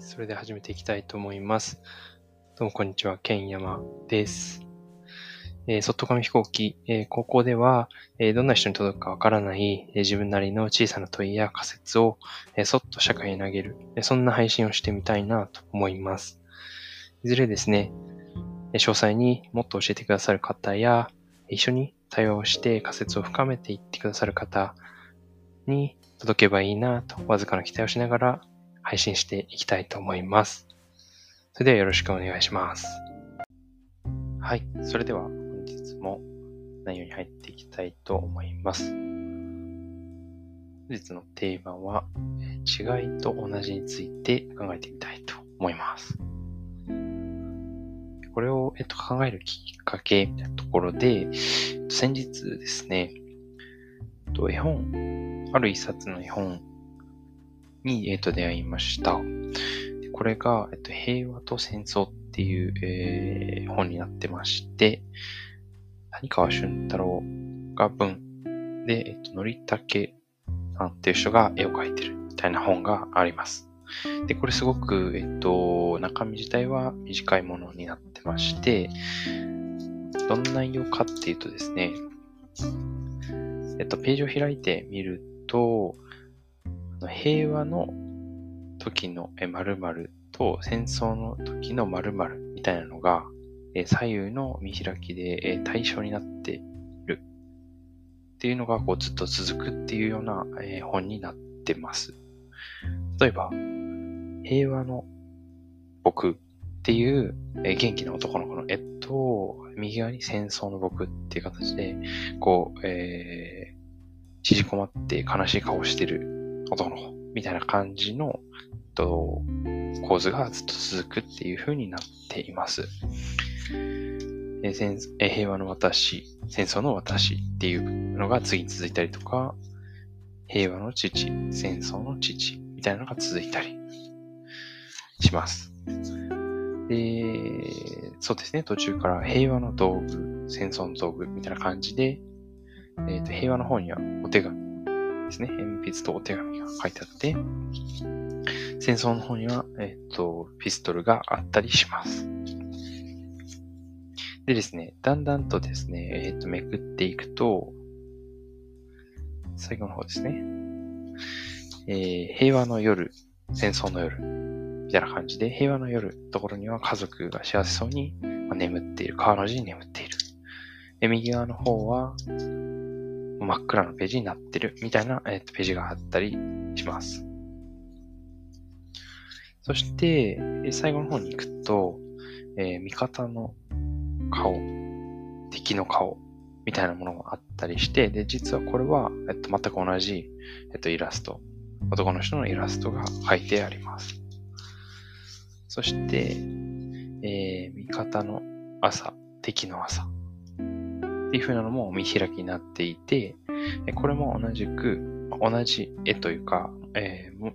それで始めていきたいと思います。どうもこんにちは、ケンヤマです。えー、外紙飛行機、えー、高校では、えー、どんな人に届くかわからない、え、自分なりの小さな問いや仮説を、え、そっと社会に投げる、え、そんな配信をしてみたいなと思います。いずれですね、え、詳細にもっと教えてくださる方や、一緒に対話をして仮説を深めていってくださる方に届けばいいなと、わずかな期待をしながら配信していきたいと思います。それではよろしくお願いします。はい。それでは本日も内容に入っていきたいと思います。本日のテーマは、違いと同じについて考えてみたいと思います。これを、えっと、考えるきっかけみたいなところで、先日ですね、と絵本、ある一冊の絵本に、えっ、と、出会いました。これが、えっ、と、平和と戦争っていう、えー、本になってまして、谷川俊太郎が文で、えっ、と、のりたけさんっていう人が絵を描いてるみたいな本があります。で、これすごく、えっと、中身自体は短いものになってまして、どんな内容かっていうとですね、えっと、ページを開いてみると、平和の時の〇〇と戦争の時の〇〇みたいなのがえ左右の見開きでえ対象になっているっていうのがこうずっと続くっていうようなえ本になってます。例えば、平和の僕っていうえ元気な男の子の絵と、右側に戦争の僕っていう形で、こう、えー、縮こまって悲しい顔してる男のみたいな感じの、と、構図がずっと続くっていう風になっています。え戦え平和の私、戦争の私っていうのが次に続いたりとか、平和の父、戦争の父みたいなのが続いたりします。で、そうですね、途中から平和の道具、戦争の道具みたいな感じで、えーと平和の方にはお手紙ですね。鉛筆とお手紙が書いてあって、戦争の方には、えっ、と、ピストルがあったりします。でですね、だんだんとですね、えっ、と、めくっていくと、最後の方ですね。えー、平和の夜、戦争の夜、みたいな感じで、平和の夜ところには家族が幸せそうに、まあ、眠っている、川の字に眠っている。で右側の方は、真っ暗なページになってるみたいな、えー、とページがあったりします。そして、最後の方に行くと、えー、味方の顔、敵の顔みたいなものがあったりして、で、実はこれは、えっと、全く同じ、えっと、イラスト、男の人のイラストが書いてあります。そして、えー、味方の朝、敵の朝っていう風なのも見開きになっていて、これも同じく、同じ絵というか、えー、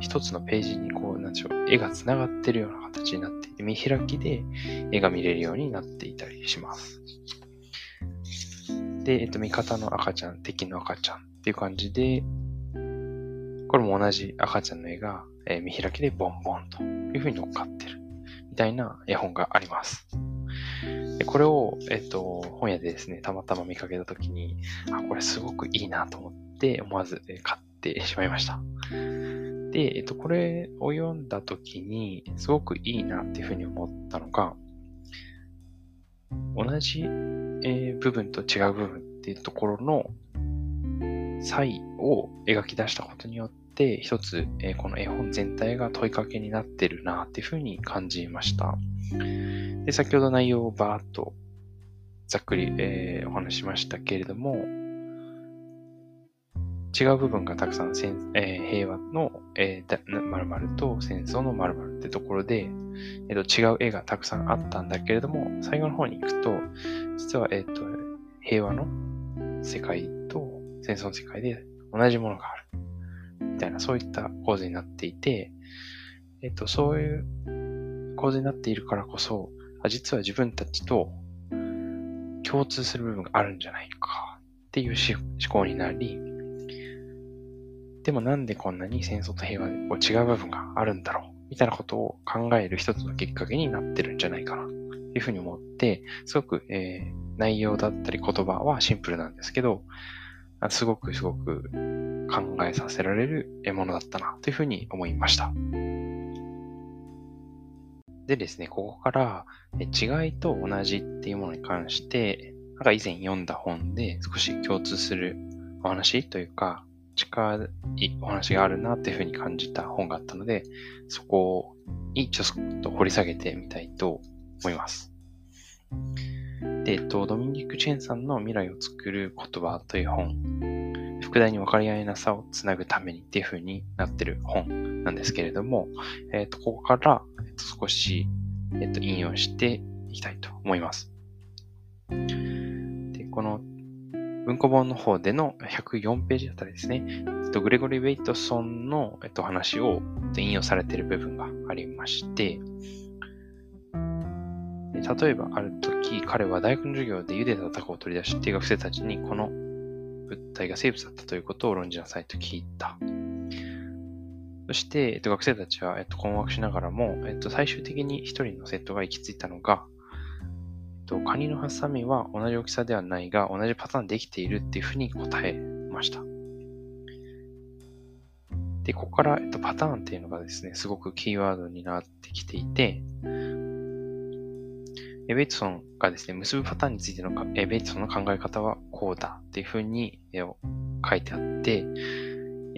一つのページにこう、なんでしょう、絵が繋がってるような形になっていて、見開きで絵が見れるようになっていたりします。で、えっと、味方の赤ちゃん、敵の赤ちゃんっていう感じで、これも同じ赤ちゃんの絵が、えー、見開きでボンボンという風に乗っかってるみたいな絵本があります。でこれを、えっと、本屋でですね、たまたま見かけたときに、あ、これすごくいいなと思って思わず買ってしまいました。で、えっと、これを読んだときに、すごくいいなっていうふうに思ったのが、同じ、えー、部分と違う部分っていうところの差異を描き出したことによって、一つ、えー、この絵本全体が問いかけになってるなっていうふうに感じました。で、先ほど内容をバーっとざっくり、えー、お話しましたけれども、違う部分がたくさん、えー、平和の、えー、〇〇と戦争の〇〇ってところで、えーと、違う絵がたくさんあったんだけれども、最後の方に行くと、実は、えっ、ー、と、平和の世界と戦争の世界で同じものがある。みたいな、そういった構図になっていて、えっ、ー、と、そういう構図になっているからこそ、実は自分たちと共通する部分があるんじゃないかっていう思考になり、でもなんでこんなに戦争と平和でこう違う部分があるんだろうみたいなことを考える一つのきっかけになってるんじゃないかな、というふうに思って、すごく、えー、内容だったり言葉はシンプルなんですけど、すごくすごく考えさせられるものだったな、というふうに思いました。でですね、ここから違いと同じっていうものに関して、なんか以前読んだ本で少し共通するお話というか、近いお話があるなっていうふうに感じた本があったので、そこにちょっと掘り下げてみたいと思います。で、えっと、ドミニク・チェンさんの未来を作る言葉という本、副題に分かり合いなさをつなぐためにっていう風になってる本なんですけれども、えっと、ここから、少し、えっと、引用していきたいと思います。で、この文庫本の方での104ページあたりですね、えっと、グレゴリー・ウェイトソンの、えっと、話を引用されている部分がありまして、例えばある時、彼は大学の授業で茹でたタコを取り出して学生たちにこの物体が生物だったということを論じなさいと聞いた。そして、えっと、学生たちは、えっと、困惑しながらも、えっと、最終的に一人の生徒が行き着いたのが、えっと、カニのハサミは同じ大きさではないが、同じパターンできているっていうふうに答えました。で、ここから、えっと、パターンっていうのがですね、すごくキーワードになってきていて、エベイトソンがですね、結ぶパターンについてのベイトソンの考え方はこうだっていうふうに書いてあって、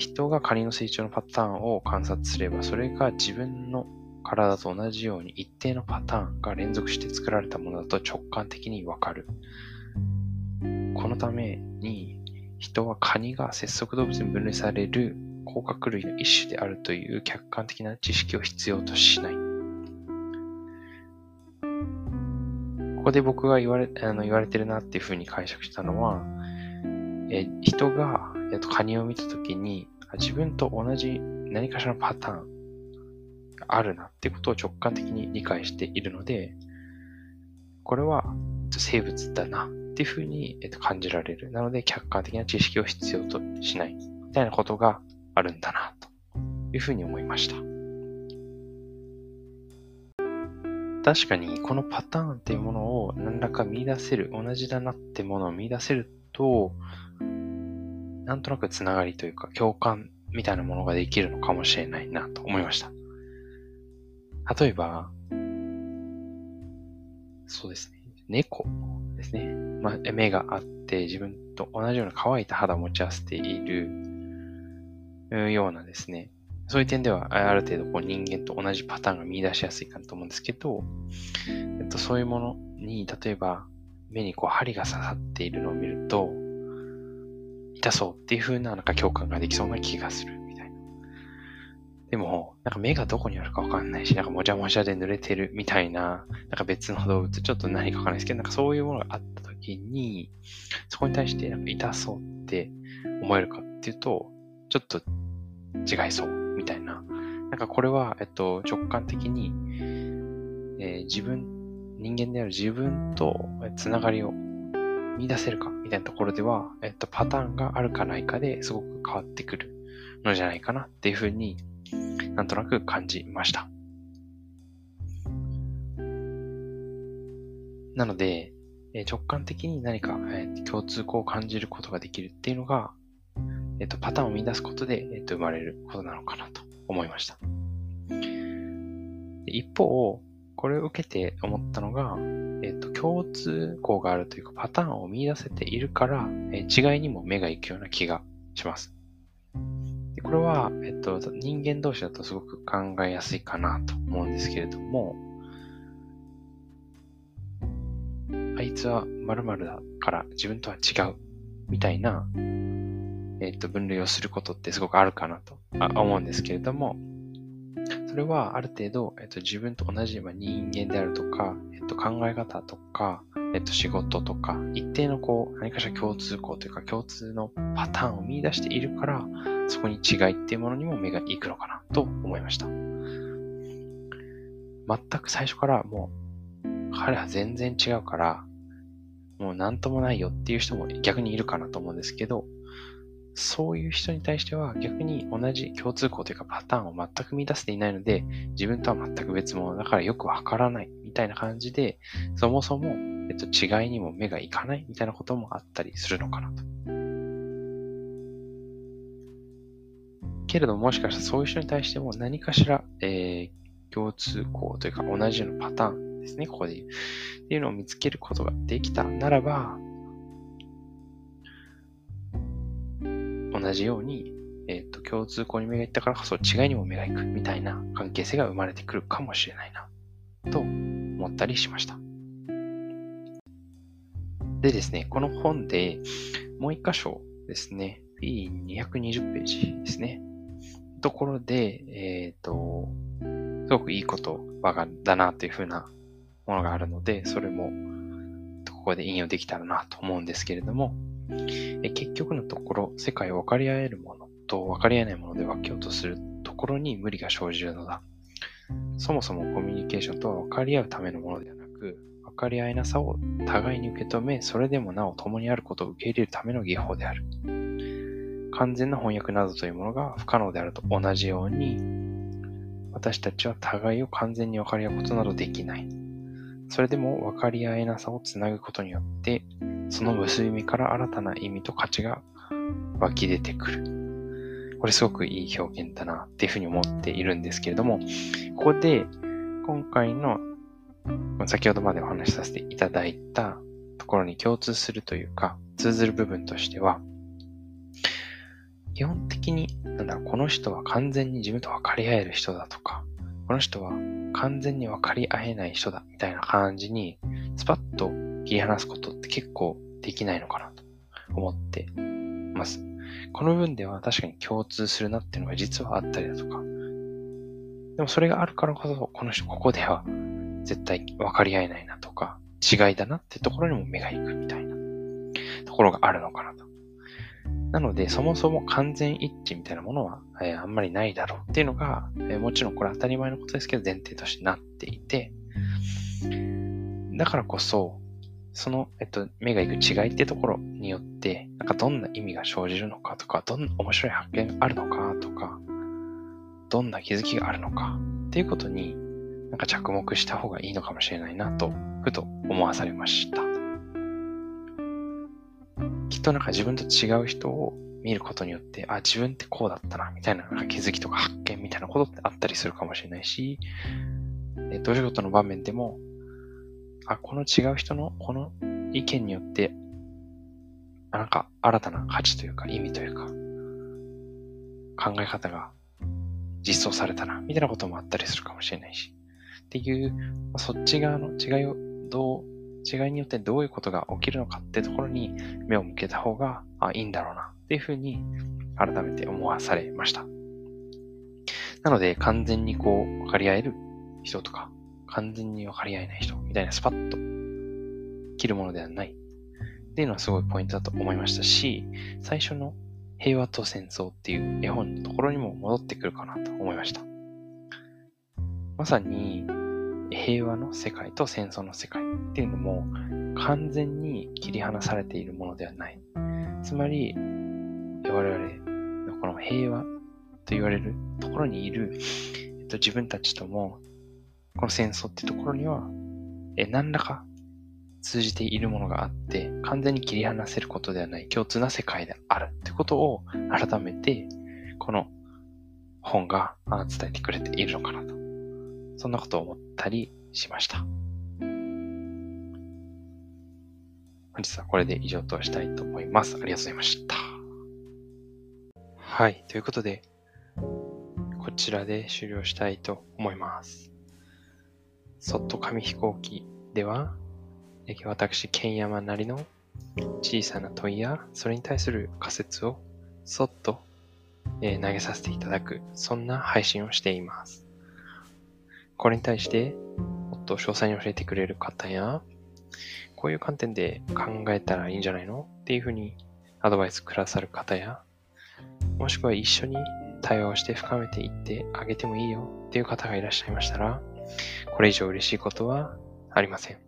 人がカニの成長のパターンを観察すれば、それが自分の体と同じように一定のパターンが連続して作られたものだと直感的にわかる。このために、人はカニが節足動物に分類される甲殻類の一種であるという客観的な知識を必要としない。ここで僕が言われ、あの言われてるなっていうふうに解釈したのは、え人が、えっと、カニを見たときに、自分と同じ何かしらのパターンあるなってことを直感的に理解しているので、これは生物だなっていうふうに、感じられる。なので、客観的な知識を必要としないみたいなことがあるんだなというふうに思いました。確かにこのパターンっていうものを何らか見出せる、同じだなってものを見出せると、なんとなくつながりというか共感みたいなものができるのかもしれないなと思いました。例えば、そうですね。猫ですね。まあ、目があって自分と同じような乾いた肌を持ち合わせているようなですね。そういう点では、ある程度こう人間と同じパターンが見出しやすいかなと思うんですけど、えっと、そういうものに、例えば、目にこう針が刺さっているのを見ると、痛そうっていう風ななんか共感ができそうな気がするみたいな。でも、なんか目がどこにあるかわかんないし、なんかもじゃもじゃで濡れてるみたいな、なんか別の動物、ちょっと何かわかんないですけど、なんかそういうものがあった時に、そこに対してなんか痛そうって思えるかっていうと、ちょっと違いそうみたいな。なんかこれは、えっと、直感的に、えー、自分、人間である自分とつながりを見出せるかみたいなところでは、えっと、パターンがあるかないかですごく変わってくるのじゃないかなっていうふうになんとなく感じました。なので、え直感的に何か、え共通項を感じることができるっていうのが、えっと、パターンを見出すことで、えっと、生まれることなのかなと思いました。一方、これを受けて思ったのが、えっと、共通項があるというか、パターンを見出せているから、え違いにも目が行くような気がします。でこれは、えっと、人間同士だとすごく考えやすいかなと思うんですけれども、あいつは〇〇だから自分とは違うみたいなえっ、と、分類をすることってすごくあるかなと思うんですけれども、それはある程度、えっ、と、自分と同じ、人間であるとか、えっ、と、考え方とか、えっ、と、仕事とか、一定のこう、何かしら共通項というか、共通のパターンを見出しているから、そこに違いっていうものにも目が行くのかなと思いました。全く最初からもう、彼は全然違うから、もう何ともないよっていう人も逆にいるかなと思うんですけど、そういう人に対しては逆に同じ共通項というかパターンを全く見出せていないので、自分とは全く別物だからよくわからないみたいな感じで、そもそも、えっと、違いにも目がいかないみたいなこともあったりするのかなと。けれども、もしかしたらそういう人に対しても何かしら、えー、共通項というか同じようなパターンですね、ここで言う。っていうのを見つけることができたならば、同じように、えっ、ー、と、共通項に目がいったからこそ違いにも目がいくみたいな関係性が生まれてくるかもしれないな、と思ったりしました。でですね、この本でもう一箇所ですね、P220 ページですね。ところで、えっ、ー、と、すごくいい言葉だなというふうなものがあるので、それもここで引用できたらなと思うんですけれども、え結局のところ、世界を分かり合えるものと分かり合えないもので分けようとするところに無理が生じるのだ。そもそもコミュニケーションとは分かり合うためのものではなく、分かり合えなさを互いに受け止め、それでもなお共にあることを受け入れるための技法である。完全な翻訳などというものが不可能であると同じように、私たちは互いを完全に分かり合うことなどできない。それでも分かり合えなさをつなぐことによって、その結び目から新たな意味と価値が湧き出てくる。これすごくいい表現だなっていうふうに思っているんですけれども、ここで今回の先ほどまでお話しさせていただいたところに共通するというか、通ずる部分としては、基本的に、なんだろう、この人は完全に自分と分かり合える人だとか、この人は完全に分かり合えない人だみたいな感じに、スパッと切り離すことって結構できないのかなと思ってます。この部分では確かに共通するなっていうのが実はあったりだとか、でもそれがあるからこそ、この人ここでは絶対分かり合えないなとか、違いだなってところにも目が行くみたいなところがあるのかなと。なので、そもそも完全一致みたいなものは、えー、あんまりないだろうっていうのが、えー、もちろんこれ当たり前のことですけど前提としてなっていて、だからこそ、その、えっと、目が行く違いってところによって、なんかどんな意味が生じるのかとか、どんな面白い発見があるのかとか、どんな気づきがあるのかっていうことに、なんか着目した方がいいのかもしれないなと、ふと思わされました。きっとなんか自分と違う人を見ることによって、あ、自分ってこうだったな、みたいななんか気づきとか発見みたいなことってあったりするかもしれないし、えどういうことの場面でも、あ、この違う人のこの意見によって、あなんか新たな価値というか意味というか、考え方が実装されたな、みたいなこともあったりするかもしれないし。っていう、そっち側の違いをどう、違いによってどういうことが起きるのかってところに目を向けた方がいいんだろうなっていうふうに改めて思わされました。なので完全にこう分かり合える人とか完全に分かり合えない人みたいなスパッと切るものではないっていうのはすごいポイントだと思いましたし、最初の平和と戦争っていう絵本のところにも戻ってくるかなと思いました。まさに平和の世界と戦争の世界っていうのも完全に切り離されているものではない。つまり、我々のこの平和と言われるところにいる、えっと、自分たちともこの戦争ってところには、え何らか通じているものがあって、完全に切り離せることではない共通な世界であるってことを改めて、この本が伝えてくれているのかなと。そんなことを思ったりしました。本日はこれで以上としたいと思います。ありがとうございました。はい。ということで、こちらで終了したいと思います。そっと紙飛行機では、私、剣山なりの小さな問いや、それに対する仮説をそっと、え、投げさせていただく、そんな配信をしています。これに対して、もっと詳細に教えてくれる方や、こういう観点で考えたらいいんじゃないの？っていうふうにアドバイスくださる方や、もしくは一緒に対話をして深めていってあげてもいいよっていう方がいらっしゃいましたら、これ以上嬉しいことはありません。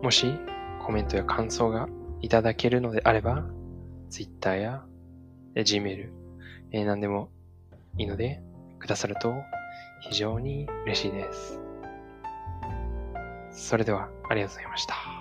もしコメントや感想がいただけるのであれば、Twitter や Gmail、えー、何でもいいのでくださると非常に嬉しいです。それではありがとうございました。